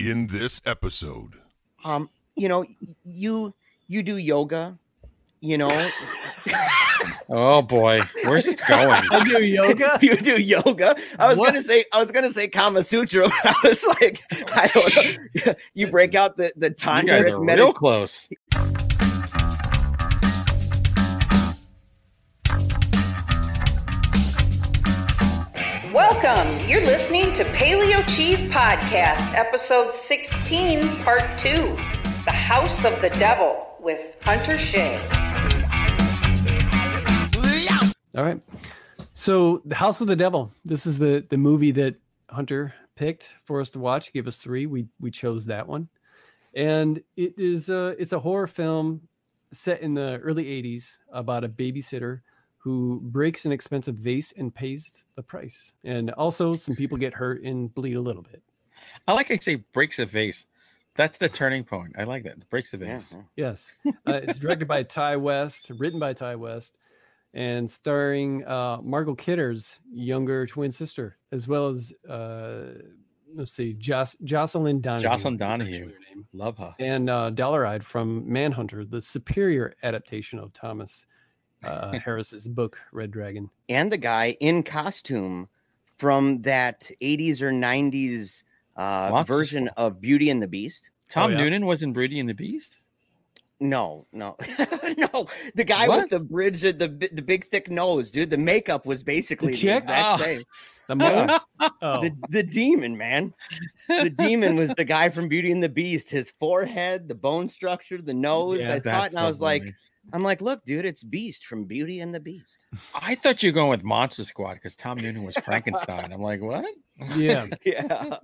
in this episode. Um, you know, you you do yoga, you know. Oh boy, where's this going? I do yoga. you do yoga. I was What? gonna say I was gonna say Kama Sutra, but I was like, I don't know. You break out the the You guys tantric are medi- real close. Welcome. You're listening to Paleo Cheese Podcast, episode 16, part 2 The House of the Devil with Hunter Shea. All right. So, The House of the Devil. This is the the movie that Hunter picked for us to watch. He gave us three. We we chose that one, and it is a it's a horror film set in the early '80s about a babysitter who breaks an expensive vase and pays the price. And also, some people get hurt and bleed a little bit. I like I say breaks a vase. That's the turning point. I like that. Breaks a vase. yeah. Yes. Uh, it's directed by Ti West, written by Ti West, and starring uh, Margot Kidder's younger twin sister, as well as, uh, let's see, Joss, Jocelyn Donahue. Jocelyn Donahue. name. Love her. And uh, Dolarhyde from Manhunter, the superior adaptation of Thomas uh, Harris's book, Red Dragon. and the guy in costume from that 80s or 90s uh, version of Beauty and the Beast. Tom yeah. Noonan was in Beauty and the Beast. No, no, no. The guy What? with the bridge, the the big thick nose, dude. The makeup was basically the, chick? exact Oh. same. The mother? oh, The the demon, man. The demon was the guy from Beauty and the Beast. His forehead, the bone structure, the nose. Yeah, I thought, and I was like, funny. I'm like, look, dude, it's Beast from Beauty and the Beast. I thought you were going with Monster Squad because Tom Noonan was Frankenstein. I'm like, what? yeah. Yeah,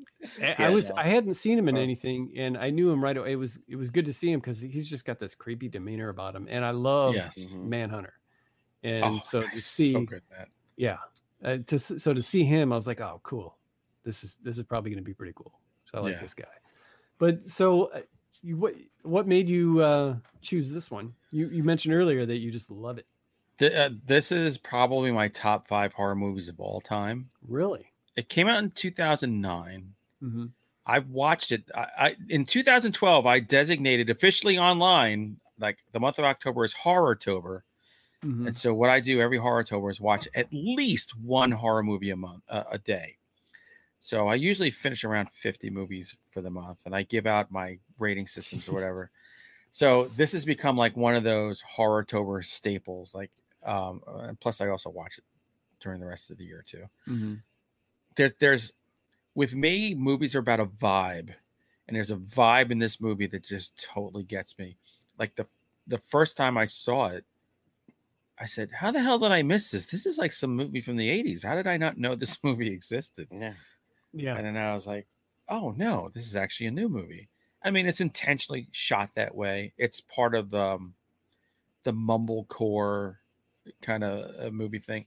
I, I was. I hadn't seen him in anything, and I knew him right away. It was it was good to see him because he's just got this creepy demeanor about him, and I love Yes. Mhm. Manhunter. And Oh, so God, to see, so good at yeah, uh, to so to see him, I was like, oh, cool. This is this is probably going to be pretty cool. So I like Yeah. this guy. But so, uh, you, what what made you uh, choose this one? You you mentioned earlier that you just love it. Th- uh, this is probably my top five horror movies of all time. Really? It came out in 2009. Mm-hmm. I watched it. I, I in 2012. I designated officially online like the month of October is Horror October, Mm-hmm. and so what I do every Horror October is watch at least one horror movie a month, uh, a day. So I usually finish around 50 movies for the month, and I give out my rating systems or whatever. so this has become like one of those Horror October staples. Like, um, and plus I also watch it during the rest of the year too Mm-hmm. there, there's with me movies are about a vibe and there's a vibe in this movie that just totally gets me like the the first time i saw it i said how the hell did i miss this this is like some movie from the 80s how did i not know this movie existed yeah. Yeah. and then i was like oh no this is actually a new movie. I mean it's intentionally shot that way. It's part of um the mumblecore kind of movie thing.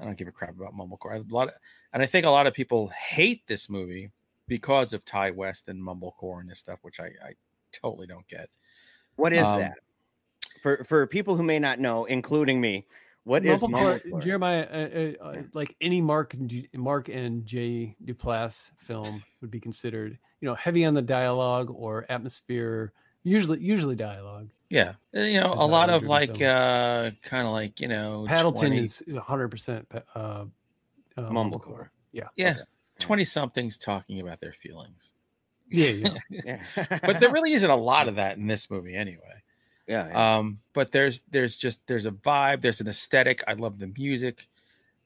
I don't give a crap about mumblecore. A lot of, and i think a lot of people hate this movie because of ti west and mumblecore and this stuff which i, I totally don't get. What is Um, that? For for people who may not know, including me, what is Mumblecore- Mumblecore? Jeremiah, uh, uh, uh, like any Mark Mark and Jay Duplass film would be considered, you know, heavy on the dialogue or atmosphere. Usually, usually dialogue. yeah Uh, you know A lot of like film. uh kind of like you know Paddleton 20 is 100 percent uh, uh, Mumblecore. Yeah, yeah okay. 20 somethings talking about their feelings yeah, yeah. Yeah. but there really isn't a lot of that in this movie anyway yeah, yeah. um but there's there's just there's a vibe there's an aesthetic i love the music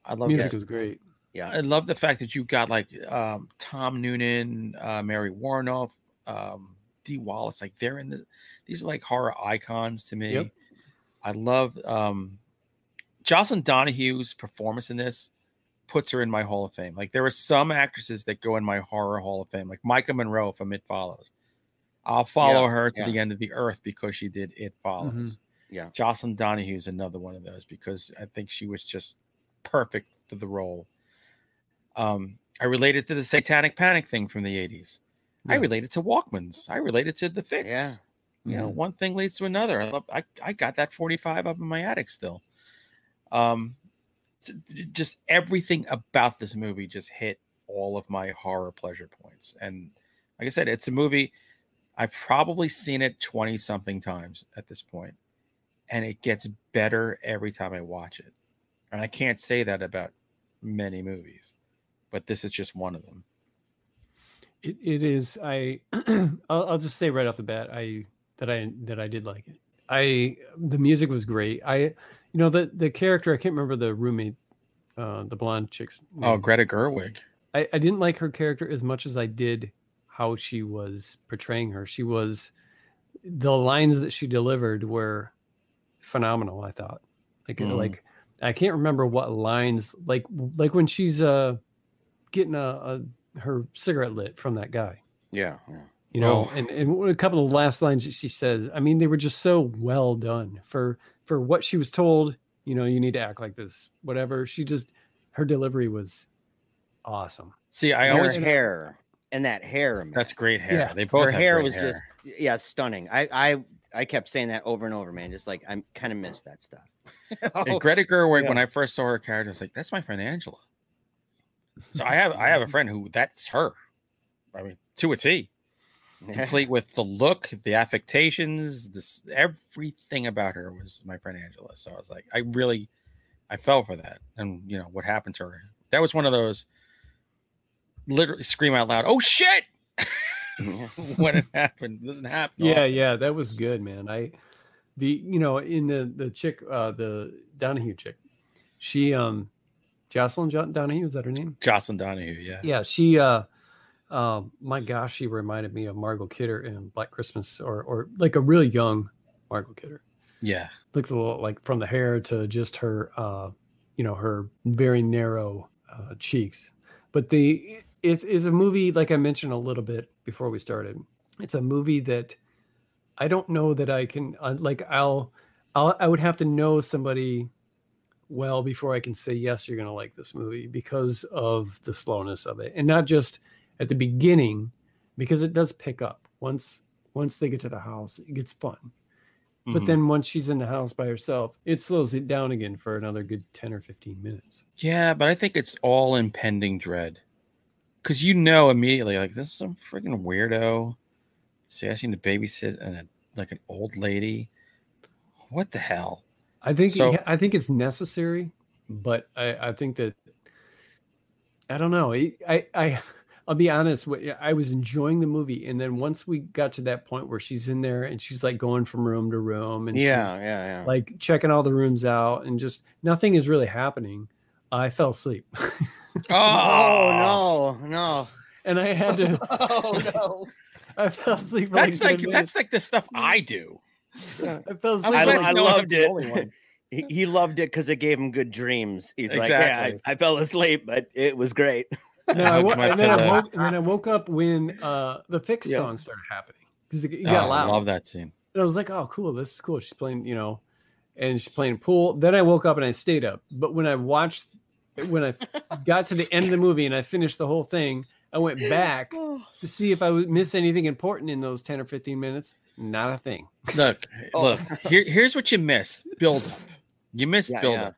i love Music that- is great. yeah. i love the fact that you got like um tom noonan uh mary woronov um dee wallace like they're in the these are like horror icons to me Yep. i love um jocelyn donahue's performance in this puts her in my hall of fame like there are some actresses that go in my horror hall of fame like maika monroe from it follows i'll follow Yeah, her to yeah. the end of the earth because she did it follows Yeah. jocelyn donahue is another one of those because i think she was just perfect for the role um i related to the satanic panic thing from the 80s i related to walkmans i related to the fixx Yeah. you know Mhm. one thing leads to another i love i, I got that 45 up in my attic still um just everything about this movie just hit all of my horror pleasure points and Like I said, it's a movie. I've probably seen it 20 something times at this point, and it gets better every time I watch it. And I can't say that about many movies, but this is just one of them. It, it is. I I'll, I'll just say right off the bat, I that I that I did like it. I the music was great. I you know the the character I can't remember the roommate, uh, the blonde chick's. Oh. Greta Gerwig. I, I didn't like her character as much as I did how she was portraying her. She was the lines that she delivered were phenomenal. I thought, like Mhm. like I can't remember what lines like like when she's uh getting a, a her cigarette lit from that guy. Yeah. yeah. You know, Oh. and and a couple of the last lines that she says. I mean, they were just so well done for for what she was told. You know, you need to act like this. Whatever. She just her delivery was awesome. See, I her always hair and that hair. man. that's great hair. Yeah. They both her have hair great was hair. just yeah stunning. I I I kept saying that over and over, man. Just like I kind of miss that stuff. And oh, Greta Gerwig, yeah. when I first saw her character, I was like, "That's my friend Angela." So I have I have a friend who that's her. I mean, to a T, complete with the look, the affectations, this everything about her was my friend Angela. So I was like, I really, I fell for that, and you know what happened to her. That was one of those literally scream out loud, "Oh shit!" when it happened. It doesn't happen. Yeah, often. yeah, that was good, man. I the you know in the the chick uh the Donahue chick, she um Jocelyn jo- Donahue is that her name? Jocelyn Donahue. Yeah. Yeah, she uh um my gosh, she reminded me of Margot Kidder in Black Christmas or or like a really young Margot Kidder. Yeah. Look a little like from the hair to just her uh you know her very narrow uh, cheeks. But the it is a movie like I mentioned a little bit before we started. It's a movie that I don't know that I can uh, like I'll I'll I would have to know somebody well before I can say yes you're going to like this movie because of the slowness of it and not just at the beginning because it does pick up once once they get to the house it gets fun but Mhm. then once she's in the house by herself it slows it down again for another good 10 or 15 minutes Yeah, but I think it's all impending dread. Cause you know immediately, like this is some freaking weirdo. See, I asking to babysit and like an old lady. What the hell? I think So- I think it's necessary, but I, I think that I don't know. I, I I I'll be honest. with I was enjoying the movie, and then once we got to that point where she's in there and she's like going from room to room, and yeah, she's yeah, yeah. like checking all the rooms out, and just nothing is really happening. I fell asleep, oh no, no. and I had to. oh no. I fell asleep. For That's like, like that's like the stuff I do. minutes. I fell asleep. I, I, like, I like, no, I'm loved it. He, he loved it because it gave him good dreams. He's like, yeah, I, I fell asleep, but it was great. No, I hugged and then I woke and then I woke up when uh the fixx Yeah. song started happening because it, it Oh, got I loud. love that scene. And I was like, oh, cool, this is cool. She's playing, you know, and she's playing pool. Then I woke up and I stayed up. But when I watched, when I got to the end of the movie and I finished the whole thing, I went back oh. to see if I would miss anything important in those 10 or 15 minutes. Not a thing. Look, Oh. look. Here, here's what you miss: build up. You miss Yeah, build yeah. up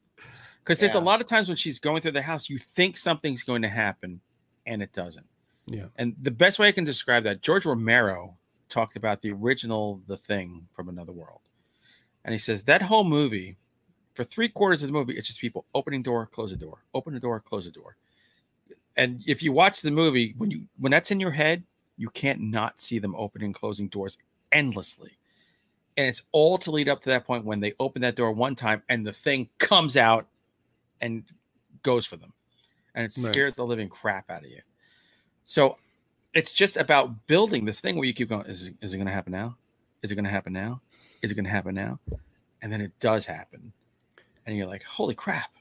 because there's a lot of times when she's going through the house, you think something's going to happen, and it doesn't. Yeah. And the best way I can describe that, George Romero talked about the original The Thing from Another World. And he says that whole movie, for three quarters of the movie, it's just people opening door, close the door, open the door, close the door. And if you watch the movie, when you when that's in your head, you can't not see them opening closing doors endlessly. And it's all to lead up to that point when they open that door one time and the thing comes out and goes for them. And it Right. scares the living crap out of you. So it's just about building this thing where you keep going, is, is it going to happen now? Is it going to happen now? Is it going to happen now? And then it does happen. And you're like, holy crap.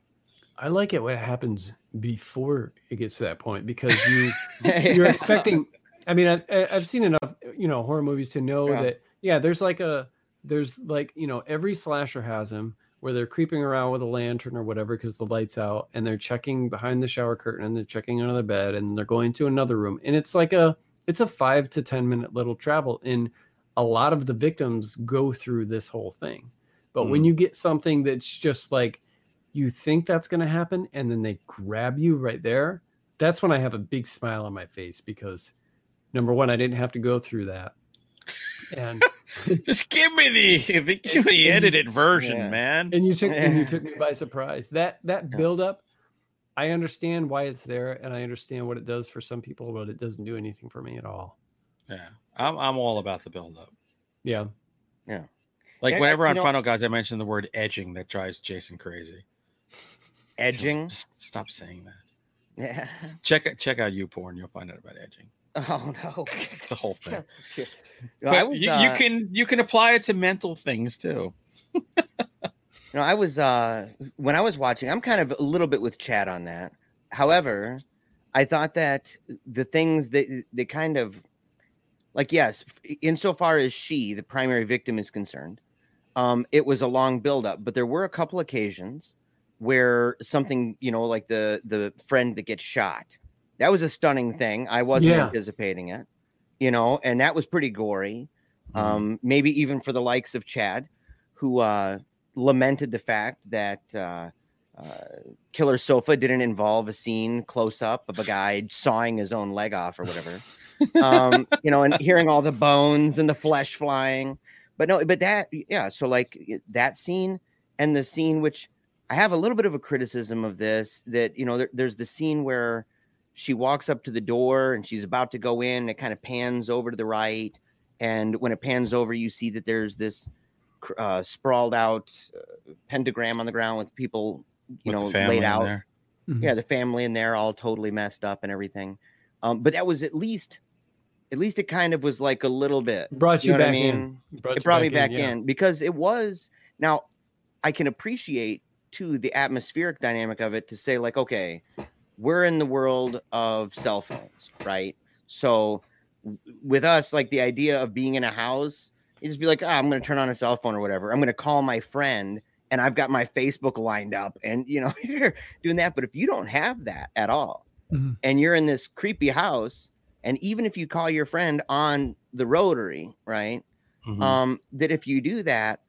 I like it when it happens before it gets to that point because you you're expecting i mean I, i've seen enough you know horror movies to know Yeah. that yeah there's like a there's like you know every slasher has them where they're creeping around with a lantern or whatever because the lights out and they're checking behind the shower curtain and they're checking under the bed and they're going to another room and it's like a it's a five to ten minute little travel and a lot of the victims go through this whole thing but when mm. you get something that's just like you think that's going to happen and then they grab you right there that's when i have a big smile on my face because number one, I didn't have to go through that. And Just give me the, the give me the edited version, Yeah. man. and you took and you took me by surprise. That that buildup, I understand why it's there, and I understand what it does for some people, but it doesn't do anything for me at all. Yeah, I'm I'm all about the buildup. Yeah, Yeah. Like Yeah, whenever you on know- Final Guys I mention the word edging, that drives Jason crazy. Edging. just stop saying that. Yeah. Check check out you porn. You'll find out about edging. Oh no. It's a whole thing. I But was, you, you uh, can you can apply it to mental things too. you know, I was uh when I was watching, I'm kind of a little bit with Chad on that. However, I thought that the things that they kind of like yes, insofar as she, the primary victim, is concerned, um, it was a long buildup, but there were a couple occasions where something, you know, like the the friend that gets shot. That was a stunning thing. I wasn't Yeah. anticipating it, you know, and that was pretty gory. Mm-hmm. Um, maybe even for the likes of Chad, who uh lamented the fact that uh, uh, Killer Sofa didn't involve a scene close up of a guy sawing his own leg off or whatever. um, you know, and hearing all the bones and the flesh flying. But no, but that, yeah. So like that scene and the scene, which I have a little bit of a criticism of this, that you know, there, there's the scene where she walks up to the door and she's about to go in. It kind of pans over to the right, and when it pans over, you see that there's this uh, sprawled out uh, pentagram on the ground with people, you With know, laid out. there. Mhm. Yeah, the family in there all totally messed up and everything. Um, but that was at least, at least it kind of was like a little bit. Brought You you, know what I back mean? in. Brought It brought me back yeah. in because it was now. I can appreciate too the atmospheric dynamic of it to say like, okay, we're in the world of cell phones, right? So with us, like the idea of being in a house, you just be like, ah, I'm going to turn on a cell phone or whatever. I'm going to call my friend and I've got my Facebook lined up and, you know, you're doing that. But if you don't have that at all Mhm. and you're in this creepy house, and even if you call your friend on the rotary, right? Mhm. Um, that if you do that,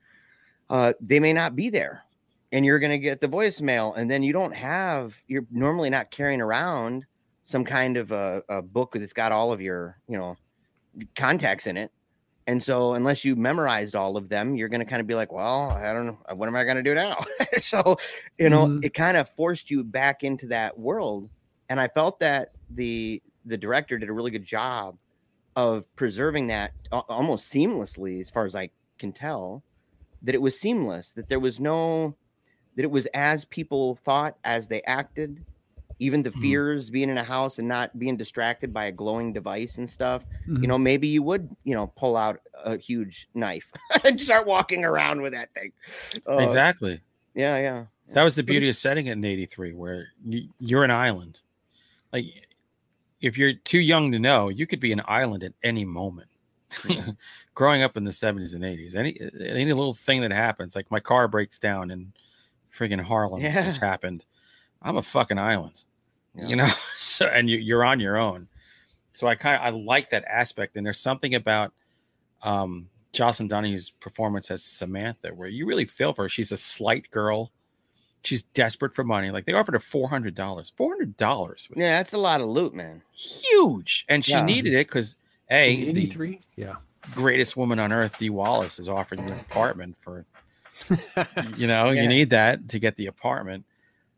uh, they may not be there and you're going to get the voicemail and then you don't have you're normally not carrying around some kind of a, a book that's got all of your you know contacts in it and so unless you memorized all of them you're going to kind of be like well i don't know what am i going to do now so you know Mhm. it kind of forced you back into that world and i felt that the the director did a really good job of preserving that almost seamlessly as far as i can tell that it was seamless that there was no that it was as people thought as they acted even the Mhm. fears being in a house and not being distracted by a glowing device and stuff Mhm. you know maybe you would you know pull out a huge knife and start walking around with that thing Uh, exactly. yeah yeah That was the beauty of setting it in '83, where you're an island. Like, if you're too young to know, you could be an island at any moment. Yeah. Growing up in the '70s and '80s, any any little thing that happens, like my car breaks down in friggin' Harlem, Yeah. which happened, I'm a fucking island. Yeah. You know, so and you, you're on your own. So I kind of I like that aspect, and there's something about um Jocelyn Donahue's performance as Samantha where you really feel for her. She's a slight girl she's desperate for money. Like they offered her four hundred dollars. Four hundred dollars yeah that's a lot of loot man huge, and she Yeah. needed it because In a the 83? Yeah. greatest woman on earth, Dee Wallace, is offering you an apartment for you know Yeah. you need that to get the apartment.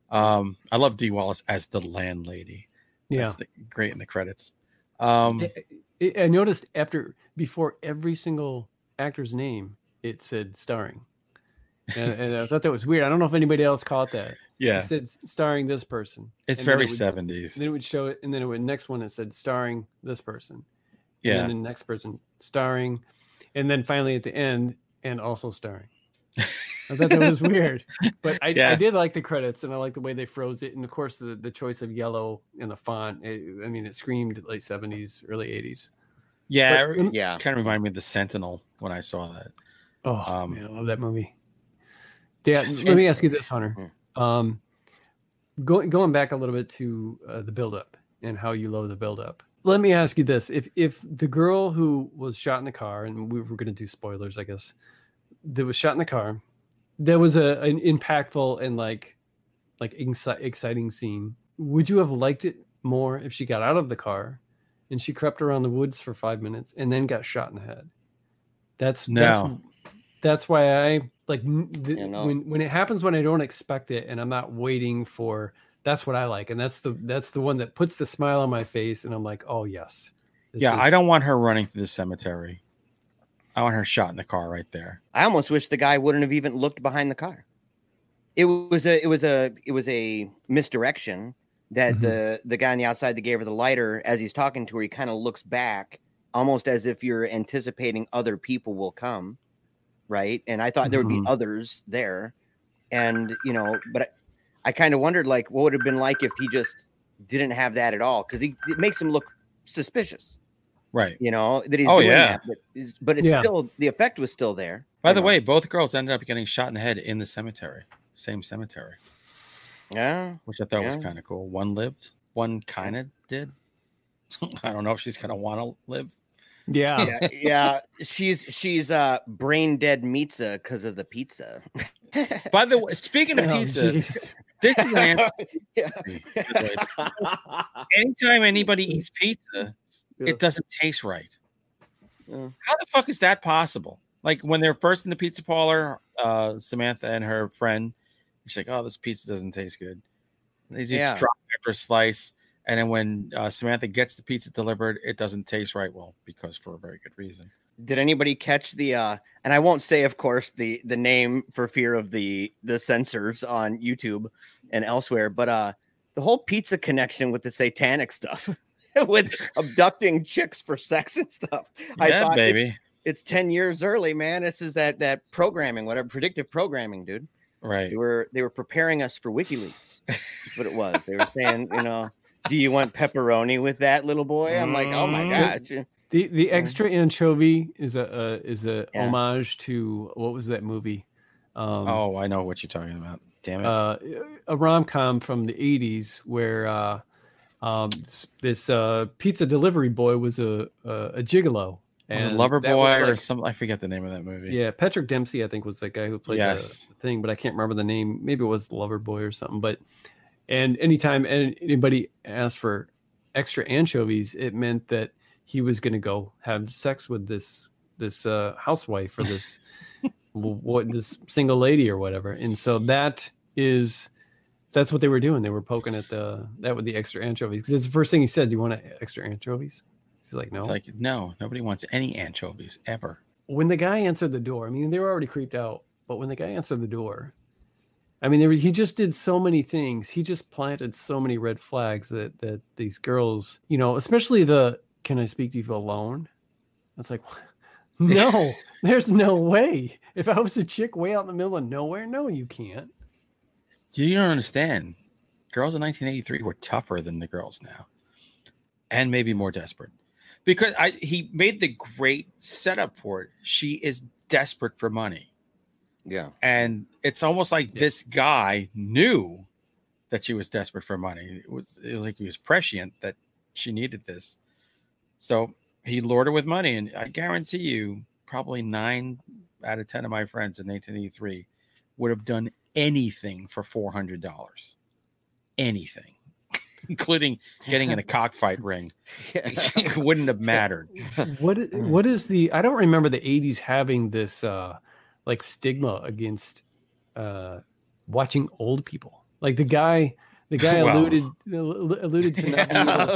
Um, I love Dee Wallace as the landlady. Yeah. That's the, great in the credits. Um, I- I I noticed after before every single actor's name, it said starring, and, and I thought that was weird. I don't know if anybody else caught that. yeah, It said starring this person. it's and very seventies. Then it would show it, and then it would next one it said starring this person. Yeah. And then the next person starring, and then finally at the end and also starring. I thought that was weird, but I, Yeah. I did like the credits, and I like the way they froze it, and of course the, the choice of yellow in the font. It, I mean, it screamed late seventies, early eighties. yeah. But- yeah kind of reminded me of the Sentinel when I saw that. Oh Um, man, I love that movie. Yeah, let me ask you this, Hunter. Um, going going back a little bit to uh, the buildup and how you love the buildup. Let me ask you this: if if the girl who was shot in the car, and we were going to do spoilers, I guess, that was shot in the car, there was a an impactful and like like exci- exciting scene. Would you have liked it more if she got out of the car and she crept around the woods for five minutes and then got shot in the head. That's No. that's that's why I like n- the, Yeah, no. when when it happens when I don't expect it and I'm not waiting for. That's what I like, and that's the that's the one that puts the smile on my face, and I'm like, oh yes. This yeah, I don't want her running through the cemetery. I want her shot in the car right there. I almost wish the guy wouldn't have even looked behind the car. It was a it was a it was a misdirection that Mhm. the the guy on the outside that gave her the lighter as he's talking to her, he kind of looks back almost as if you're anticipating other people will come, right? And I thought there would be mm-hmm. others there, and you know, but I, I kind of wondered like what would have been like if he just didn't have that at all because he it makes him look suspicious, Right. you know, that he's Oh, doing yeah. that, but it's- but it's Yeah. still the effect was still there. By the know? way, both girls ended up getting shot in the head in the cemetery, same cemetery, yeah. which I thought was kind of cool. One lived, one kind of did. I don't know if she's gonna want to live. Yeah. yeah, yeah. She's she's uh brain dead pizza because of the pizza. By the way, speaking of Oh, pizza, jeez. this is yeah. anytime anybody eats pizza, Yeah. it doesn't taste right. Yeah. How the fuck is that possible? Like when they're first in the pizza parlor, uh, Samantha and her friend, she's like, "Oh, this pizza doesn't taste good." They just Yeah. drop after a slice, and then when uh, Samantha gets the pizza delivered, it doesn't taste right. Well, because for a very good reason. Did anybody catch the uh and I won't say of course the the name for fear of the the censors on YouTube and elsewhere, but uh the whole pizza connection with the satanic stuff with abducting chicks for sex and stuff. I yeah, thought it- baby. it's 10 years early, man. This is that that programming, whatever predictive programming, dude. right. They were they were preparing us for WikiLeaks. That's what it was. They were saying, you know, do you want pepperoni with that little boy? I'm like, oh my god. The the extra anchovy is a, a is a Yeah. homage to what was that movie? Um, oh, I know what you're talking about. Damn it. uh, a rom com from the '80s where uh, um, this, this uh, pizza delivery boy was a a, a gigolo. was it and Lover that was Boy or like- some? I forget the name of that movie. Yeah, Patrick Dempsey, I think, was the guy who played Yes. the thing, but I can't remember the name. Maybe it was the Lover Boy or something. But and anytime anybody asked for extra anchovies, it meant that he was going to go have sex with this this uh, housewife or this what this single lady or whatever. And so that is that's what they were doing. They were poking at the that with the extra anchovies because it's the first thing he said. Do you want extra anchovies? He's like, no. It's like no, nobody wants any anchovies ever. when the guy answered the door, I mean, they were already creeped out, but when the guy answered the door, I mean, were, he just did so many things. He just planted so many red flags that that these girls, you know, especially the "Can I speak to you alone?" It's like, no, there's no way. If I was a chick way out in the middle of nowhere, no, you can't. You don't understand. Girls in 1983 were tougher than the girls now, and maybe more desperate. Because I, he made the great setup for it. She is desperate for money, Yeah. and it's almost like Yeah. this guy knew that she was desperate for money. It was, it was like he was prescient that she needed this, so he lured her with money. And I guarantee you, probably nine out of ten of my friends in 1983 would have done anything for four hundred dollars, anything, including getting in a cockfight ring. it wouldn't have mattered. What what is the? I don't remember the '80s having this uh like stigma against uh watching old people. Like the guy, the guy alluded alluded to not being able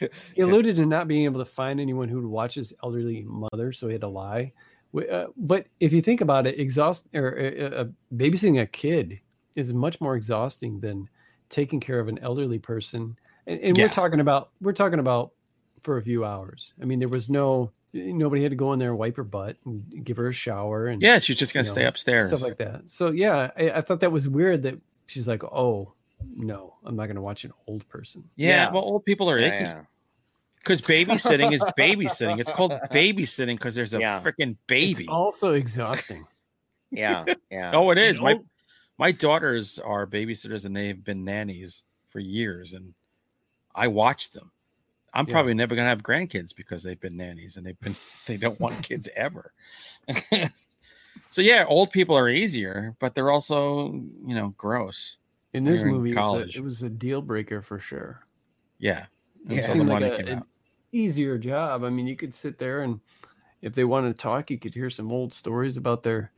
to he alluded to not being able to find anyone who would watch his elderly mother, so he had to lie. Uh, but if you think about it, exhaust or uh, uh, babysitting a kid is much more exhausting than taking care of an elderly person. And, and Yeah. we're talking about we're talking about for a few hours. I mean, there was no nobody had to go in there and wipe her butt and give her a shower and Yeah, she's just gonna You stay know, upstairs. stuff like that. So yeah, I, I thought that was weird that she's like, oh no, I'm not going to watch an old person. yeah, Yeah. well, old people are Yeah, icky yeah. because babysitting is babysitting. It's called babysitting because there's a Yeah. freaking It's baby. also exhausting. Yeah. Yeah. Oh, it is. My my daughters are babysitters and they've been nannies for years, and I watch them. I'm Yeah. probably never gonna have grandkids because they've been nannies and they've been they don't want kids ever. so yeah, old people are easier, but they're also you know gross. In this You're in movie, it was, a, it was a deal breaker for sure. Yeah. Yeah. Until Seemed like a- it- out. easier job. I mean, you could sit there and if they wanted to talk, you could hear some old stories about their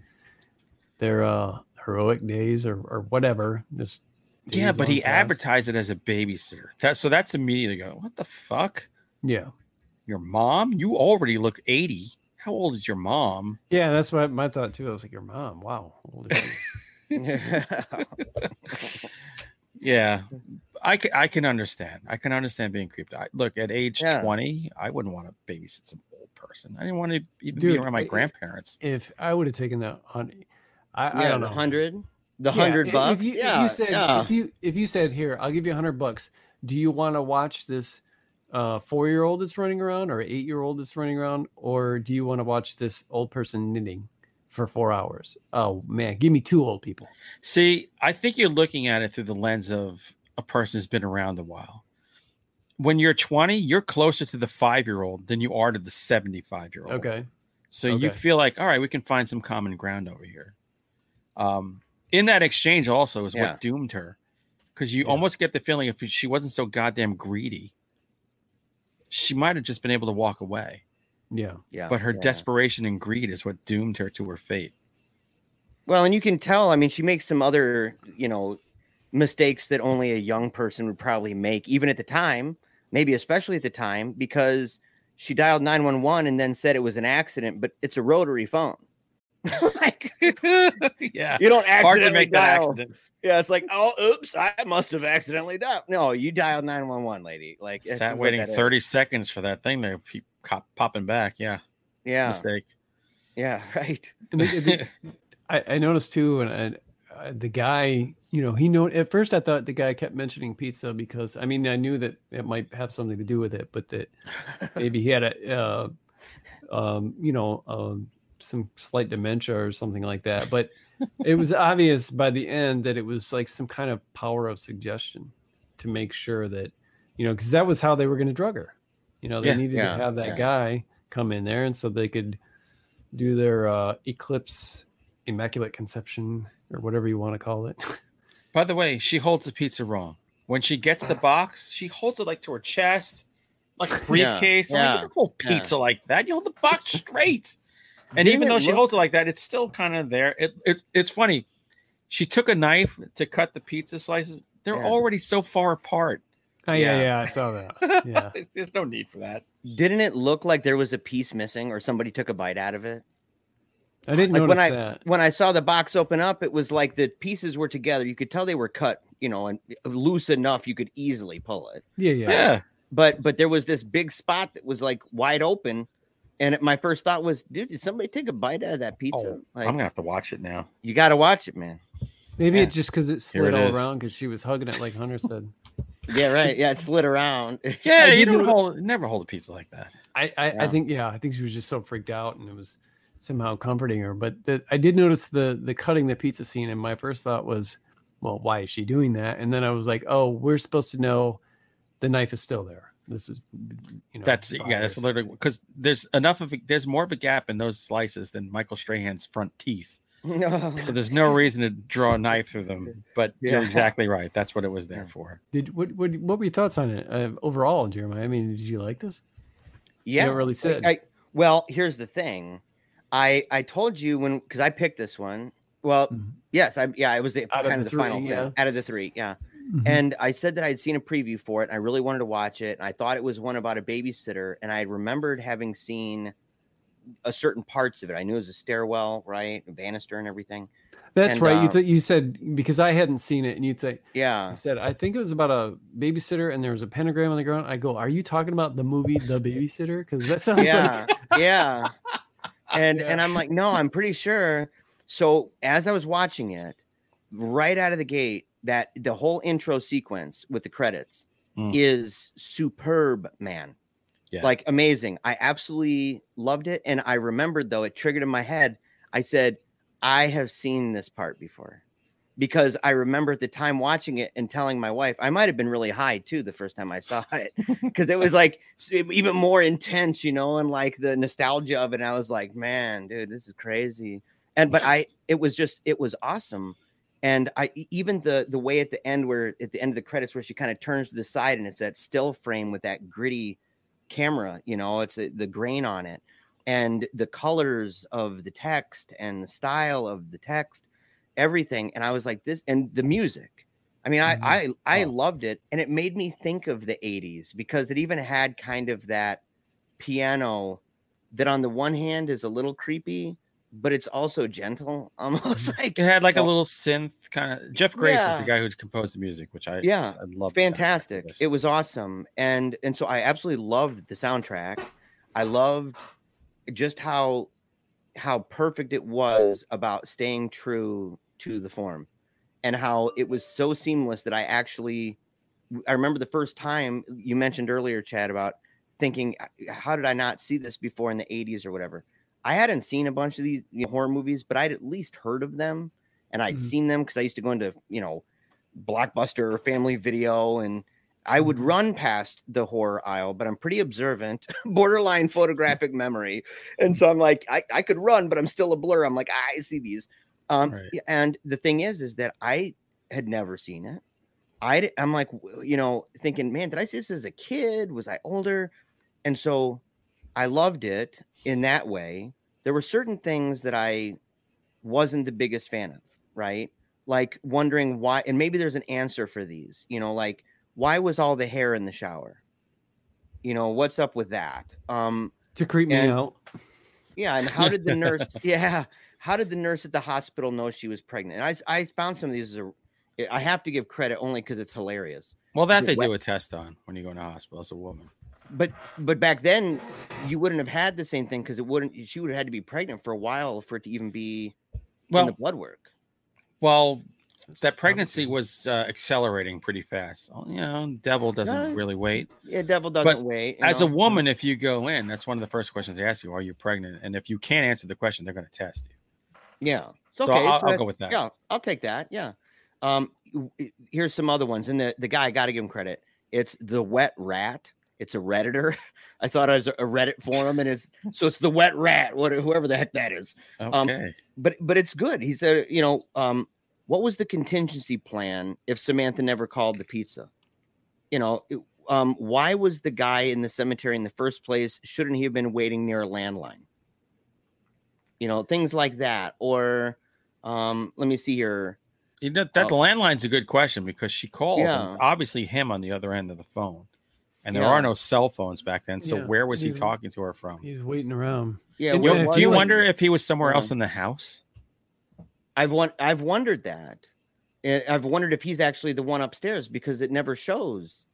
their uh heroic days or or whatever. Just Yeah, but he past. advertised it as a babysitter. That so that's immediately go, what the fuck? Yeah. Your mom? You already look 80. How old is your mom? Yeah, that's what my thought too. I was like, your mom, wow. how old? Yeah, I can, I can understand. I can understand being creeped out. Look, at age Yeah. 20, I wouldn't want to babysit some old person. I didn't want to even Dude, be around my I- grandparents. if I would have taken that on I, I don't the know. hundred, the Yeah, hundred if- bucks. If you, yeah, if you said yeah. if you if you said here, I'll give you a hundred bucks. Do you want to watch this uh, four year old that's running around or eight year old that's running around, or do you want to watch this old person knitting for four hours? Oh man, give me two old people. See, I think you're looking at it through the lens of a person who's been around a while. When you're 20, you're closer to the five year old than you are to the 75 year old. Okay. So you feel like, all right, we can find some common ground over here. Um, in that exchange, also is Yeah. what doomed her, because you Yeah. almost get the feeling if she wasn't so goddamn greedy, she might have just been able to walk away. Yeah. yeah, But her yeah. desperation and greed is what doomed her to her fate. Well, and you can tell. I mean, she makes some other, you know, mistakes that only a young person would probably make, even at the time, maybe especially at the time, because she dialed 911 and then said it was an accident, but it's a rotary phone. like, yeah, you don't accidentally make that dial. accident. Yeah, it's like, oh, oops, I must have accidentally dialed. No, you dialed 911, lady. Like, Sat waiting that is. 30 seconds for that thing to keep cop, popping back. Yeah, Yeah, mistake. yeah, right. And the- the- I, I noticed too, and I, uh, the guy, you know, he know at first I thought the guy kept mentioning pizza because I mean I knew that it might have something to do with it, but that maybe he had a, uh, um, you know, um, some slight dementia or something like that. But it was obvious by the end that it was like some kind of power of suggestion to make sure that, you know, because that was how they were going to drug her. You know, they Yeah, needed yeah, to have that yeah. guy come in there, and so they could do their uh, eclipse immaculate conception or whatever you want to call it. By the way, she holds the pizza wrong. When she gets the box, she holds it like to her chest, like a briefcase. Like, yeah, you don't hold yeah. pizza like that. You hold the box straight. And Didn't even it though she look- holds it like that, it's still kind of there. It, it, it's funny. She took a knife to cut the pizza slices. They're Yeah. already so far apart. Oh, yeah, Yeah. yeah, I saw that. Yeah. There's no need for that. Didn't it look like there was a piece missing or somebody took a bite out of it? I didn't Like, when notice I- that. when I saw the box open up, it was like the pieces were together. You could tell they were cut, you know, and loose enough you could easily pull it. Yeah, yeah. Yeah. But but there was this big spot that was like wide open, and it, my first thought was, dude, did somebody take a bite out of that pizza? Oh, like, I'm gonna have to watch it now. you got to watch it, man. Maybe Yeah. it's just because it slid it all is. around because she was hugging it like Hunter said. Yeah, right. Yeah, it slid around. Yeah, you don't hold never hold a pizza like that. I, I, I think yeah, I think she was just so freaked out and it was somehow comforting her. But the, I did notice the the cutting the pizza scene, and my first thought was, well, why is she doing that? And then I was like, oh, we're supposed to know the knife is still there. This is, you know, That's yeah, that's literally because there's enough of a, there's more of a gap in those slices than Michael Strahan's front teeth. So there's no reason to draw a knife through them. But you're exactly right. That's what it was there for. Did what, what what were your thoughts on it uh, overall, Jeremiah? I mean, did you like this? yeah, never really like, said. I, well, here's the thing. I I told you when because I picked this one. Well, Mhm. yes, I yeah, it was the Out of kind the of the final three, thing, yeah. out of the three. Yeah. Mhm. And I said that I had seen a preview for it. And I really wanted to watch it. And I thought it was one about a babysitter. And I remembered having seen a certain parts of it. I knew it was a stairwell, right? A banister and everything. That's and, right. you uh, th- you said because I hadn't seen it, and you'd say Yeah. you said I think it was about a babysitter, and there was a pentagram on the ground. I go, are you talking about the movie The Babysitter? Because that sounds Yeah. like yeah. And Yeah. and I'm like, no, I'm pretty sure. So as I was watching it, right out of the gate, that the whole intro sequence with the credits Mm. is superb, man. Yeah. Like amazing. I absolutely loved it. And I remembered though, it triggered in my head. I said, I have seen this part before. Because I remember at the time watching it and telling my wife, I might have been really high too the first time I saw it. Because it was like even more intense, you know, and like the nostalgia of it. And I was like, man, dude, this is crazy. And but I it was just it was awesome. And I even the the way at the end where at the end of the credits where she kind of turns to the side and it's that still frame with that gritty camera. You know, it's a, the grain on it and the colors of the text and the style of the text, everything. And I was like, this and the music. I mean. I mm-hmm. I I Oh. loved it, and it made me think of the '80s because it even had kind of that piano that, on the one hand, is a little creepy, but it's also gentle, almost mm-hmm. like It had like a Oh. little synth kind of. Jeff Grace is the guy who composed the music, which I yeah, I love. the soundtrack for fantastic. It was awesome, and and so I absolutely loved the soundtrack. I loved just how how perfect it was about staying true to the form, and how it was so seamless that I actually I remember the first time you mentioned earlier, Chad, about thinking, how did I not see this before in the 80s or whatever? I hadn't seen a bunch of these you know, horror movies, but I'd at least heard of them and I'd Mhm. seen them because I used to go into, you know, Blockbuster or Family Video and I would Mhm. run past the horror aisle, but I'm pretty observant, borderline photographic memory. And so I'm like, I, I could run, but I'm still a blur. I'm like, "Ah, I see these. Um, Right. and the thing is, is that I had never seen it. I, I'm like, you know, thinking, man, did I see this as a kid? Was I older? And so I loved it in that way. There were certain things that I wasn't the biggest fan of, right? Like wondering why, and maybe there's an answer for these, you know, like why was all the hair in the shower? You know, what's up with that? Um, To creep me And- out. yeah, and how did the nurse? yeah, how did the nurse at the hospital know she was pregnant? And I found some of these are, I have to give credit only because it's hilarious. well, that the they wet- do a test on when you go in the hospital as a woman. But but back then, you wouldn't have had the same thing because it wouldn't. She would have had to be pregnant for a while for it to even be in the blood work. well, that pregnancy was uh, accelerating pretty fast. Oh, You know, devil doesn't Yeah. really wait. Yeah, devil doesn't wait. you As a woman, if you go in, that's one of the first questions they ask you: Are you pregnant? And if you can't answer the question, they're going to test you. yeah. It's So. I'll- I'll go with that. Yeah, I'll take that. Yeah. Um, here's some other ones, and the the guy got to give him credit. It's the wet rat. It's a redditor. I saw it as a Reddit forum, and it's so it's the wet rat. What whoever the heck that is. Um, Okay. but but it's good. He said, you know, um, what was the contingency plan if Samantha never called the pizza? You know, it- um, why was the guy in the cemetery in the first place? Shouldn't he have been waiting near a landline? You know, things like that. Or um, let me see here. You know, that Oh. landline's a good question because she calls Yeah. obviously him on the other end of the phone. And there Yeah. are no cell phones back then. So Yeah, where was he talking to her from? He's waiting around. Yeah, And You- do you it? wonder if he was somewhere Yeah. else in the house? I've won- I've wondered that. I've wondered if he's actually the one upstairs because it never shows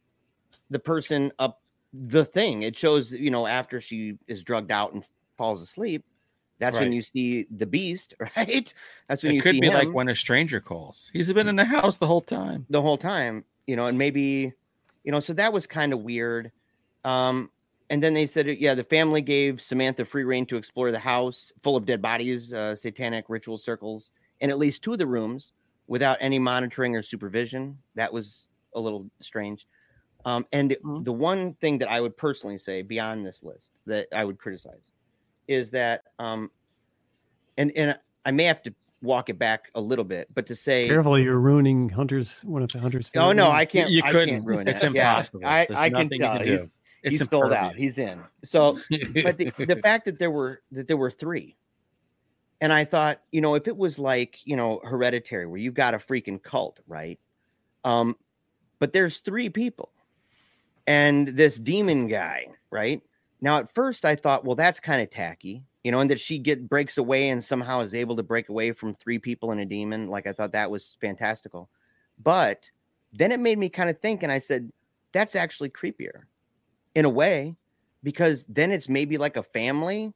the person up the thing. It shows, you know, after she is drugged out and falls asleep. That's when you see the beast, right? That's when It you could see be him like when a stranger calls. He's been in the house the whole time. the whole time, you know, and maybe, you know, so that was kind of weird. Um, and then they said, yeah, the family gave Samantha free reign to explore the house full of dead bodies, uh, satanic ritual circles, and at least two of the rooms without any monitoring or supervision. That was a little strange. Um, and the, Mhm. the one thing that I would personally say beyond this list that I would criticize is that, um, and and I may have to walk it back a little bit, but to say, Careful, you're ruining Hunter's one of the Hunter's. Oh no. I can't. You I couldn't. can't ruin It's it. Yeah, impossible. I, I can nothing you tell can do. he's, he's sold out. He's in. So, but the, the fact that there were that there were three, and I thought, you know, if it was like you know Hereditary, where you've got a freaking cult, right? Um, but there's three people, and this demon guy, right? Now, at first, I thought, well, that's kind of tacky, you know, and that she get breaks away and somehow is able to break away from three people and a demon. Like I thought that was fantastical, but then it made me kind of think, and I said, that's actually creepier, in a way, because then it's maybe like a family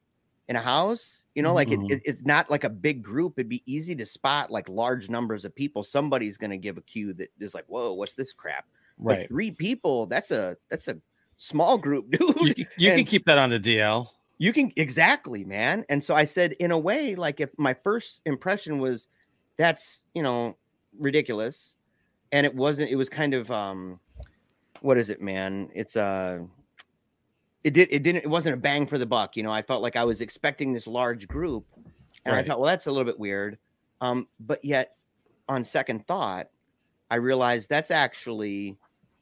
in a house, you know, like it, Mhm. it- it's not like a big group. It'd be easy to spot like large numbers of people. Somebody's going to give a cue that is like, whoa, what's this crap? But right. three people, that's a that's a small group, dude. You, you can keep that on the DL. You can exactly, man. And so I said, in a way, like if my first impression was that's you know ridiculous, and it wasn't. It was kind of um, what is it, man? It's uh it did it didn't it wasn't a bang for the buck. You know, I felt like I was expecting this large group, and Right. I thought, well, that's a little bit weird. Um, but yet, on second thought, I realized that's actually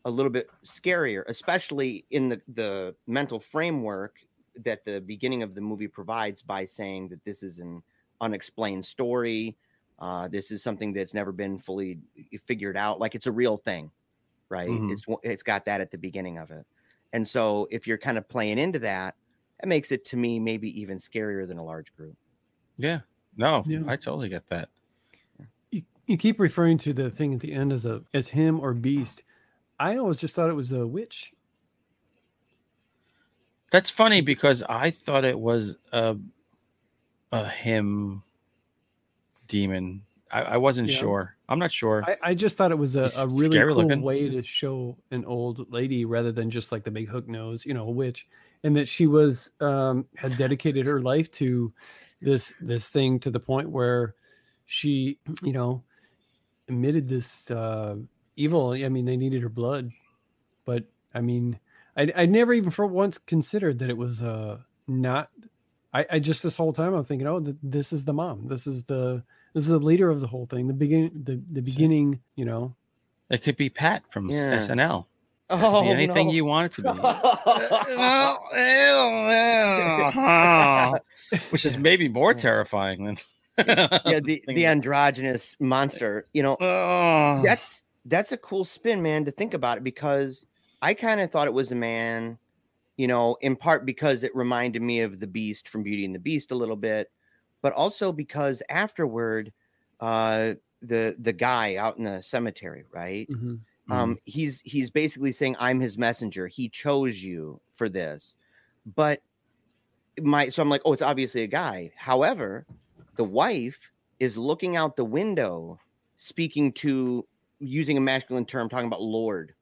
a little bit scarier, especially in the the mental framework that the beginning of the movie provides by saying that this is an unexplained story. Uh, this is something that's never been fully figured out. Like it's a real thing, right? Mhm. It's it's got that at the beginning of it, and so if you're kind of playing into that, it makes it to me maybe even scarier than a large group. Yeah. No, Yeah. I totally get that. You, you keep referring to the thing at the end as a as him or beast. I always just thought it was a witch. That's funny because I thought it was a a him demon. I, I wasn't Yeah. sure. I'm not sure. I, I just thought it was a, a really cool looking. way to show an old lady rather than just like the big hook nose, you know, a witch, and that she was um, had dedicated her life to this this thing to the point where she, you know, emitted this uh, evil. I mean, they needed her blood, but I mean, I I never even for once considered that it was uh not. I, I just this whole time I'm thinking, oh, th- this is the mom. This is the this is the leader of the whole thing. The begin the the beginning, you know. it could be Pat from Yeah. SNL. Oh, be anything no. you want it to be. Which is maybe more terrifying than yeah, the the androgynous monster. You know, Oh. that's that's a cool spin, man, to think about it because I kind of thought it was a man, you know, in part because it reminded me of the Beast from Beauty and the Beast a little bit, but also because afterward, uh, the the guy out in the cemetery, right? Mhm. um he's he's basically saying i'm his messenger he chose you for this but my so i'm like oh it's obviously a guy however the wife is looking out the window speaking to using a masculine term talking about lord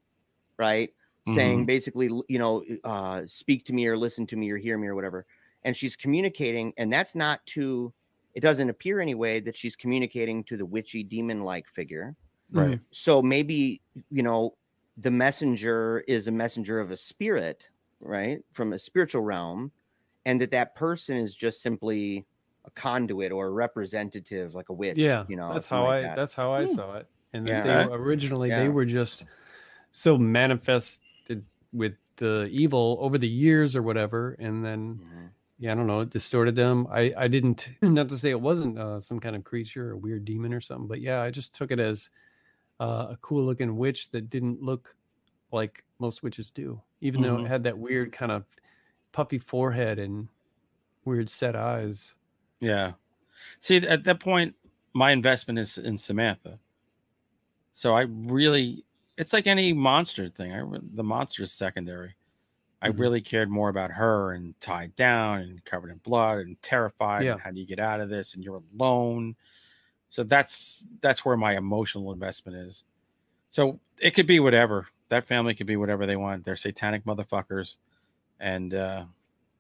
right saying basically you know uh speak to me or listen to me or hear me or whatever and she's communicating and that's not to it doesn't appear anyway that she's communicating to the witchy demon like figure Right. so maybe you know the messenger is a messenger of a spirit right from a spiritual realm and that that person is just simply a conduit or a representative like a witch Yeah, you know that's how like I that. that's how I Hmm. saw it. And Yeah. that they originally Yeah. they were just so manifested with the evil over the years or whatever, and then Mhm. yeah, I don't know, it distorted them. I I didn't not to say it wasn't uh, some kind of creature or weird demon or something, but yeah, I just took it as uh, a cool looking witch that didn't look like most witches do, even though Mhm. it had that weird kind of puffy forehead and weird set eyes. Yeah. See, at that point, my investment is in Samantha. So I really, it's like any monster thing. I the monster is secondary. I Mhm. really cared more about her and tied down and covered in blood and terrified. Yeah. And how do you get out of this? And you're alone. So that's that's where my emotional investment is. So it could be whatever. That family could be whatever they want. They're satanic motherfuckers, and uh,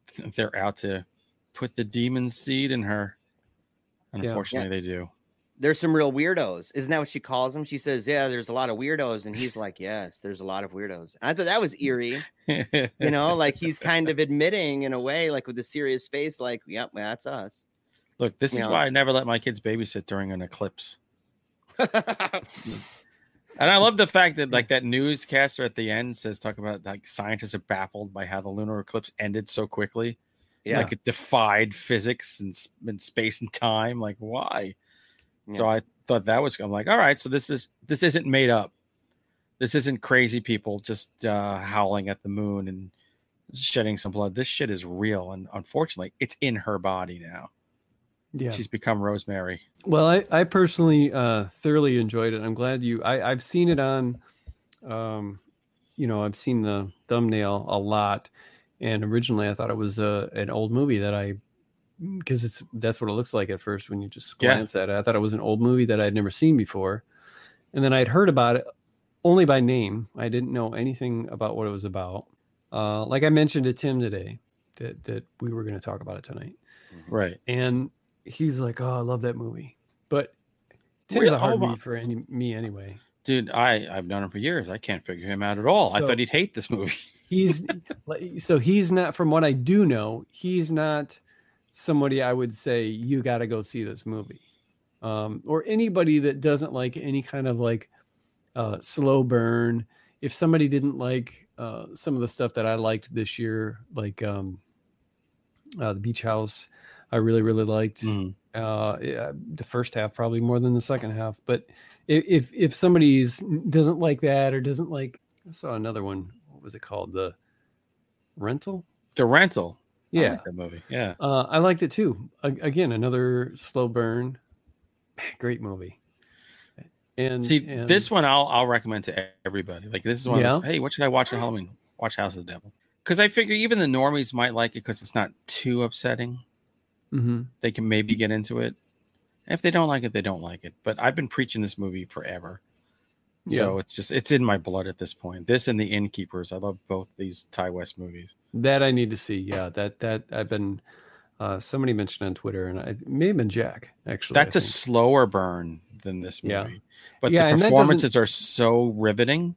they're out to put the demon seed in her. And Yeah. unfortunately, they do. There's some real weirdos isn't that what she calls them she says yeah there's a lot of weirdos and he's like yes there's a lot of weirdos and i thought that was eerie you know like he's kind of admitting in a way like with a serious face like yep that's us Look, this you is know. why I never let my kids babysit during an eclipse. And I love the fact that like that newscaster at the end says talk about like scientists are baffled by how the lunar eclipse ended so quickly. yeah Like it defied physics and, and space and time. Like why? So I thought that was I'm like, all right, so this is this isn't made up. This isn't crazy people just uh, howling at the moon and shedding some blood. This shit is real, and unfortunately, it's in her body now. Yeah. She's become Rosemary. Well, I, I personally uh, thoroughly enjoyed it. I'm glad you. I, I've seen it on, um, you know, I've seen the thumbnail a lot, and originally I thought it was uh, an old movie that I, because it's that's what it looks like at first when you just Yeah. glance at it. I thought it was an old movie that I'd never seen before, and then I'd heard about it only by name. I didn't know anything about what it was about. Uh, like I mentioned to Tim today, that that we were going to talk about it tonight Right. and he's like, "Oh, I love that movie," but Tim's Really? a hard read for any, me anyway. Dude, I I've known him for years. I can't figure him out at all. I thought he'd hate this movie. He's like, so he's not, from what I do know, he's not somebody I would say you got to go see this movie, um, or anybody that doesn't like any kind of like uh, slow burn, if somebody didn't like uh, some of the stuff that I liked this year, like um, uh, the Beach House, I really really liked. Uh, yeah, the first half probably more than the second half. But if if, if somebody's doesn't like that or doesn't like, I saw another one. What was it called? The rental. The rental. Yeah, like that movie. Yeah. uh, I liked it too. A- again, another slow burn. Great movie. And See, and- this one I'll I'll recommend to everybody. Like this is one. Of those, hey, what should I watch at Halloween? Watch House of the Devil. Because I figure even the normies might like it because it's not too upsetting. Mhm. They can maybe get into it. If they don't like it, they don't like it. But I've been preaching this movie forever. So it's just it's in my blood at this point. This and the Innkeepers. I love both these Ti West movies. That I need to see. Yeah, that that I've been. Uh, somebody mentioned on Twitter, and I, may have been Jack actually. That's a slower burn than this movie. Yeah. But Yeah, the and that doesn't- performances are so riveting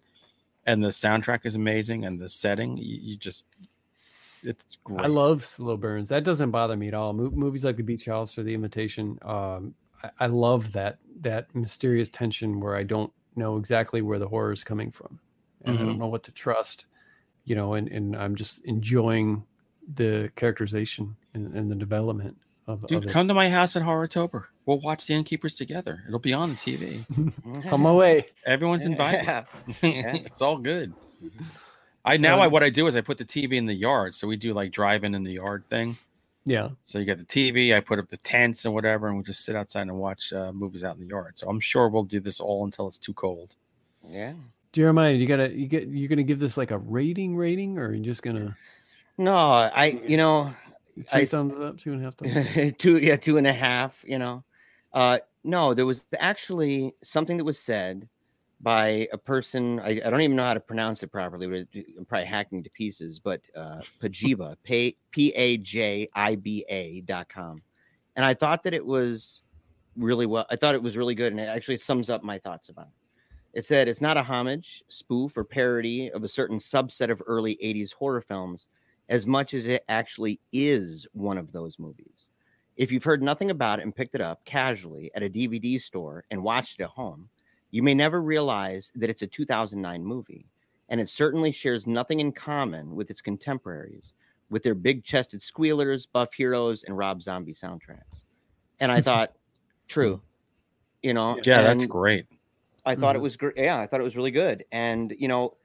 and the soundtrack is amazing and the setting, you, you just it's great. I love slow burns. That doesn't bother me at all. Mo- movies like The Beach House or The Invitation. Um, I, I love that that mysterious tension where I don't know exactly where the horror is coming from, and I Mhm. don't know what to trust. You know, and and I'm just enjoying the characterization and, and the development of, Dude, of it. come to my house at Horrortober. We'll watch the Innkeepers together. It'll be on the TV. Come away. Everyone's invited. Yeah. it's all good. I now I Um, what I do is I put the TV in the yard. So we do like drive-in in the yard thing. Yeah. So you got the TV, I put up the tents and whatever, and we just sit outside and watch uh, movies out in the yard. So I'm sure we'll do this all until it's too cold. Yeah. Jeremiah, you gotta you get you're gonna give this like a rating rating, or are you just gonna No, I you know three I- thumbs up, two and a half thumbs? two yeah two and a half you know uh no there was actually something that was said by a person i, I don't even know how to pronounce it properly but i'm probably hacking to pieces but uh pajiba P- p-a-j-i-b-a dot com and i thought that it was really well i thought it was really good and it actually sums up my thoughts about it it said it's not a homage spoof or parody of a certain subset of early 80s horror films as much as it actually is one of those movies. If you've heard nothing about it and picked it up casually at a DVD store and watched it at home, you may never realize that it's a 2009 movie, and it certainly shares nothing in common with its contemporaries, with their big chested squealers, buff heroes, and Rob Zombie soundtracks. And I thought, true, you know, Yeah, that's great. I thought it Mhm. was great. Yeah, I thought it was really good. And you know,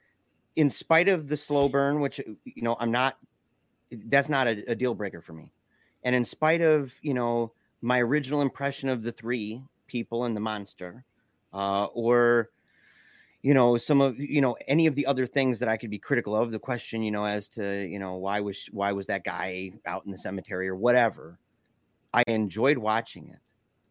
in spite of the slow burn, which you know, I'm not. That's not a, a deal breaker for me. And in spite of you know my original impression of the three people and the monster, uh, or you know some of you know any of the other things that I could be critical of, the question you know as to you know why was why was that guy out in the cemetery or whatever, I enjoyed watching it.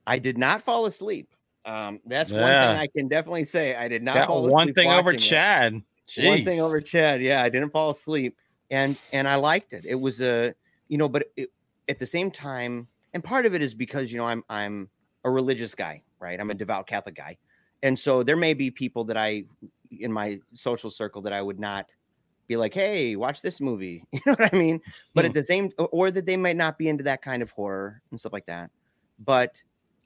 I did not fall asleep. Um, that's one thing I can definitely say. I did not That fall one thing over. Chad. One thing over Chad. Yeah, I didn't fall asleep, and and I liked it. It was a you know, but it, at the same time, and part of it is because you know I'm I'm a religious guy, right? I'm a devout Catholic guy, and so there may be people that I in my social circle that I would not be like, hey, watch this movie. You know what I mean? But Hmm. at the same, or- that they might not be into that kind of horror and stuff like that. But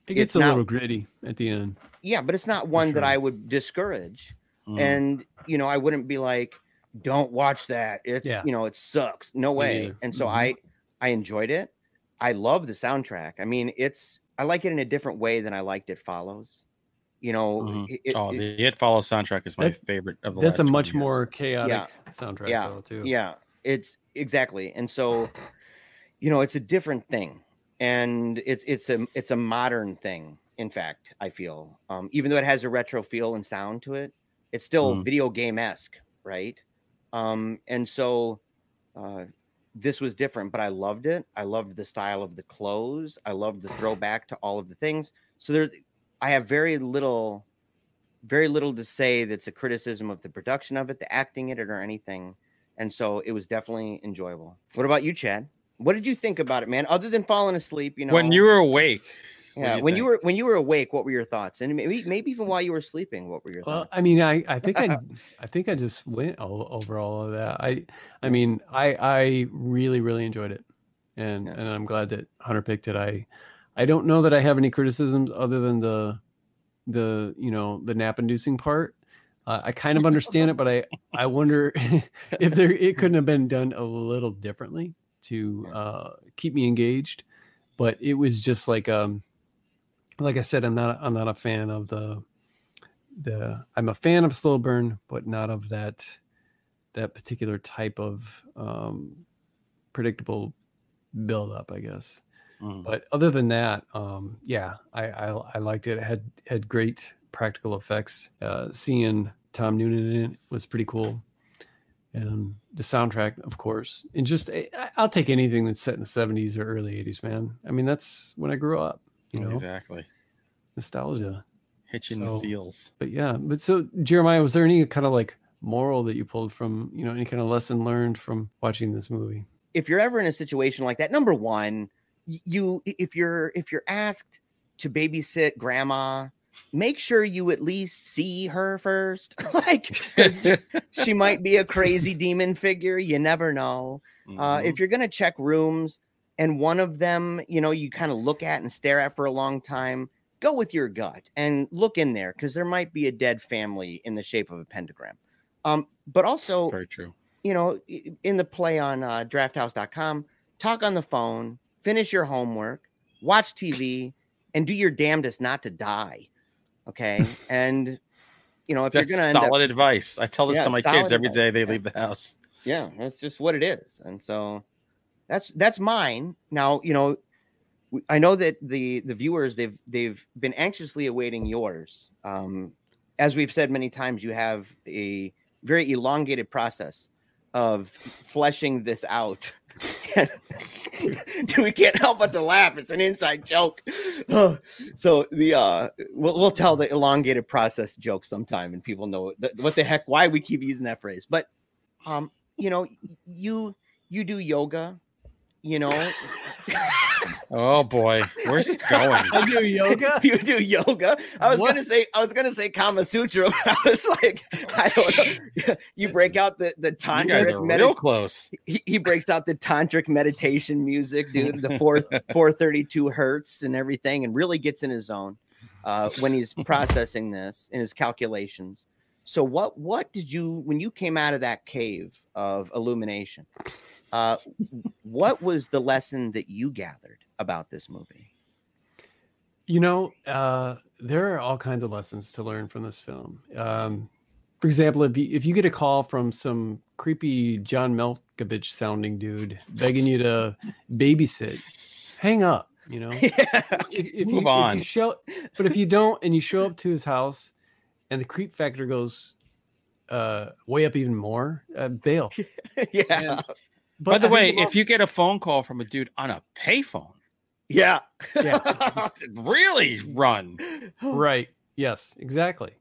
It gets a not- little gritty at the end. yeah, but it's not one that. I would discourage Mm. and you know i wouldn't be like don't watch that it's Yeah. you know it sucks no way and so Mhm. i i enjoyed it i love the soundtrack i mean it's i like it in a different way than i liked it follows you know Mhm. it- it- oh, the It Follows soundtrack is my That- favorite of the That's a last 20 much years. more chaotic Yeah. soundtrack, Yeah. though, too. yeah it's exactly and so you know it's a different thing and it's it's a it's a modern thing in fact i feel um even though it has a retro feel and sound to it it's still Mm. video game-esque right um and so uh this was different but i loved it i loved the style of the clothes i loved the throwback to all of the things so there i have very little very little to say that's a criticism of the production of it the acting in it or anything and so it was definitely enjoyable. What about you, Chad? What did you think about it, man? Other than falling asleep, you know. When you were awake. yeah, you when you were when you were awake, what were your thoughts? And maybe maybe even while you were sleeping, what were your thoughts? Well, thoughts? I mean, I, I think I, I think I just went all, over all of that. I, I mean, I, I really, really enjoyed it, and Yeah. and I'm glad that Hunter picked it. I, I don't know that I have any criticisms other than the, the you know the nap inducing part. Uh, I kind of understand it, but I I wonder if there it couldn't have been done a little differently to uh, keep me engaged. But it was just like um like I said, I'm not I'm not a fan of the the I'm a fan of slow burn, but not of that that particular type of um, predictable build up, I guess. Mm. But other than that, um, yeah, I, I I liked it. It had had great practical effects. Uh, seeing Tom Noonan in it was pretty cool, and the soundtrack, of course. And just I, I'll take anything that's set in the '70s or early '80s, man. I mean, that's when I grew up. You know, exactly. nostalgia. Hit you in So- the feels. But yeah, but so Jeremiah, was there any kind of like moral that you pulled from, you know, any kind of lesson learned from watching this movie? if you're ever in a situation like that, number one, y- you if you're if you're asked to babysit grandma, make sure you at least see her first. like she might be a crazy demon figure. You never know. Uh, Mhm. if you're gonna check rooms and one of them, you know, you kind of look at and stare at for a long time, go with your gut and look in there because there might be a dead family in the shape of a pentagram. Um, but also very true. you know, in the play on uh, drafthouse.com, talk on the phone, finish your homework, watch TV, and do your damnedest not to die. Okay. and, you know, if That's you're going to solid up, advice. I tell this Yeah, to my kids every day they yeah. leave the house. yeah, that's just what it is. And so that's, that's mine. Now, you know, I know that the, the viewers, they've, they've been anxiously awaiting yours. Um, as we've said many times, you have a very elongated process of fleshing this out. we can't help but to laugh. It's an inside joke. So the uh, we'll, we'll tell the elongated process joke sometime, and people know th- what the heck why we keep using that phrase. But um, you know, you you do yoga, you know. Oh boy, where's this going? I do yoga. you do yoga. I was What? gonna say I was gonna say Kama Sutra, but I was like, I don't know. You break out the the You tantric are medi- real close. he, he breaks out the tantric meditation music, dude, the four 432 hertz and everything, and really gets in his zone uh, when he's processing this in his calculations. So what what did you when you came out of that cave of illumination? Uh, what was the lesson that you gathered about this movie? You know, uh, there are all kinds of lessons to learn from this film. Um, for example, if you, if you get a call from some creepy John Malkovich sounding dude begging you to babysit, hang up. You know, if, if Move you, If on. you show, but if you don't, and you show up to his house, and the creep factor goes uh, way up even more, uh, bail. yeah, And- By the I way, if you get a phone call from a dude on a payphone, yeah, Yeah. really run. right, yes, exactly.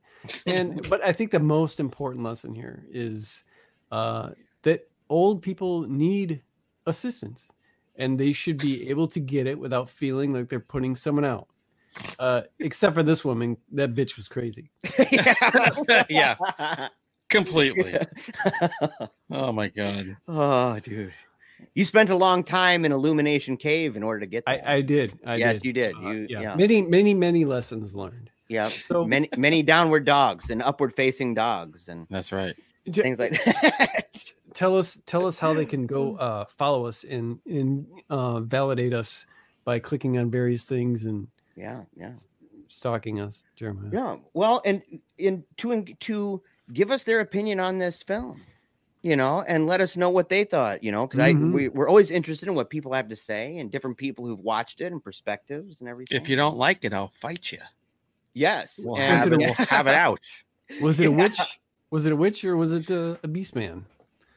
and but I think the most important lesson here is uh, that old people need assistance, and they should be able to get it without feeling like they're putting someone out. Uh, except for this woman, that bitch was crazy. Yeah. Completely. Oh my god. oh, dude. You spent a long time in Illumination Cave in order to get there. I, I did. I yes, did. you did. Uh, You, yeah. yeah. many, many, many lessons learned. yeah. So Many, many downward dogs and upward facing dogs and That's right. Things like that. tell us, tell us how they can go uh, follow us and and uh, validate us by clicking on various things and yeah, yeah. stalking us, Jeremiah. Yeah. Well, and in to to give us their opinion on this film, you know, and let us know what they thought, you know, because I Mhm. we, we're always interested in what people have to say and different people who've watched it and perspectives and everything. If you don't like it, I'll fight you. yes, We'll, and- have, it, we'll have it out. Was it a witch? Was it a witch or was it a, a beast man?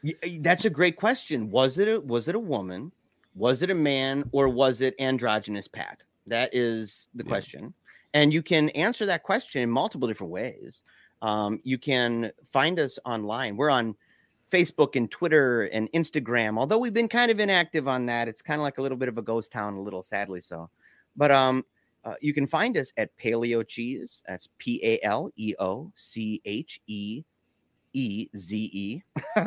Y- y- That's a great question. Was it a was it a woman? Was it a man or was it androgynous Pat? That is the Yeah. question. And you can answer that question in multiple different ways. Um, you can find us online. We're on Facebook and Twitter and Instagram. Although we've been kind of inactive on that, it's kind of like a little bit of a ghost town, a little sadly so. But um, uh, you can find us at Paleo Cheeze. That's P A L E O C H E E Z E,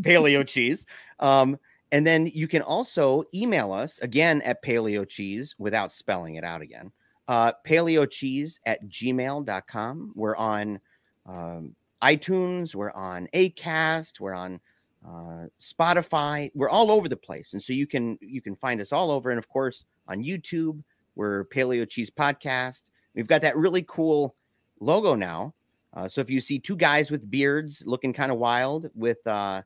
Paleo Cheese. Um, and then you can also email us again at Paleo Cheeze without spelling it out again. Uh, paleo cheeze at gmail.com. We're on um, iTunes, we're on Acast, we're on uh, Spotify. We're all over the place, and so you can you can find us all over. And of course, on YouTube, we're Paleo Cheeze Podcast. We've got that really cool logo now. Uh, so if you see two guys with beards looking kind of wild with uh,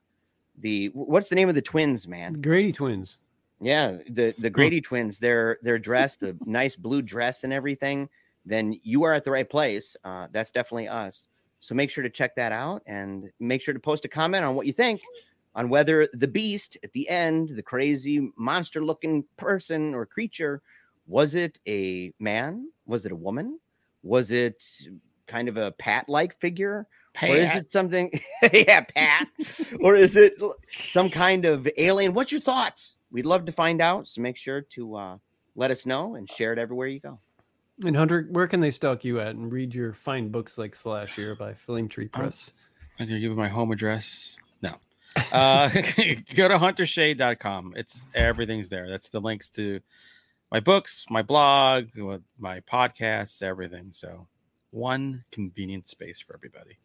the what's the name of the twins, man? Grady twins. Yeah, the the Grady twins. They're they're dressed the nice blue dress and everything. Then you are at the right place. Uh, that's definitely us. So make sure to check that out and make sure to post a comment on what you think on whether the beast at the end, the crazy monster looking person or creature, was it a man? Was it a woman? Was it kind of a pat like figure? Pat. Or is it something? yeah, Pat. or is it some kind of alien? What's your thoughts? We'd love to find out. So make sure to uh, let us know and share it everywhere you go. And Hunter, where can they stalk you at and read your fine books like Slash here by Flame Tree Press? I'm gonna give you my home address. No. Uh, go to huntershea.com. It's everything's there. That's the links to my books, my blog, my podcasts, everything. So one convenient space for everybody.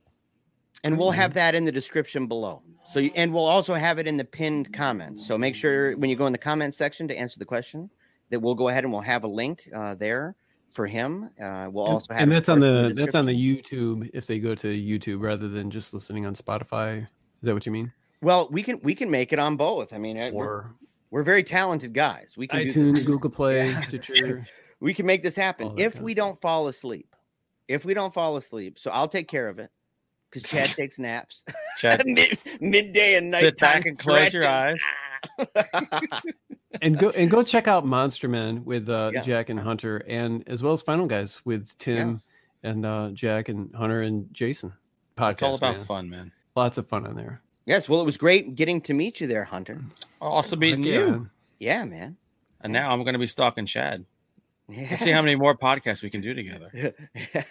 And we'll have that in the description below. So, you, and we'll also have it in the pinned comments. So make sure when you go in the comments section to answer the question, that we'll go ahead and we'll have a link uh, there for him. Uh, we'll also have, and that's on the, the that's on the YouTube if they go to YouTube rather than just listening on Spotify. Is that what you mean? Well, we can we can make it on both. I mean, or we're, we're very talented guys. We can iTunes, Google Play, yeah. Stitcher. we can make this happen if we don't fall asleep. If we don't fall asleep, so I'll take care of it because Chad takes naps. Chad, Mid, midday and night. Sit back and close your eyes. and go and go check out Monster Man with uh, yeah. Jack and Hunter, and as well as Final Guys with Tim yeah. and uh, Jack and Hunter and Jason. Podcast. It's all about man. fun, man. Lots of fun on there. Yes, well, it was great getting to meet you there, Hunter. Also meeting you. Yeah, man. And now I'm going to be stalking Chad. Yeah. Let's see how many more podcasts we can do together.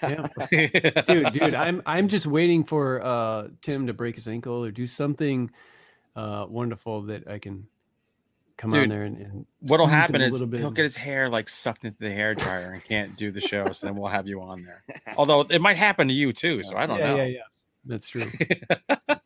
yeah. dude, dude, I'm I'm just waiting for uh Tim to break his ankle or do something uh wonderful that I can come dude, on there and, and what'll happen is he'll get his hair like sucked into the hair dryer and can't do the show. So then we'll have you on there. Although it might happen to you too. So I don't yeah, know. Yeah, yeah, that's true.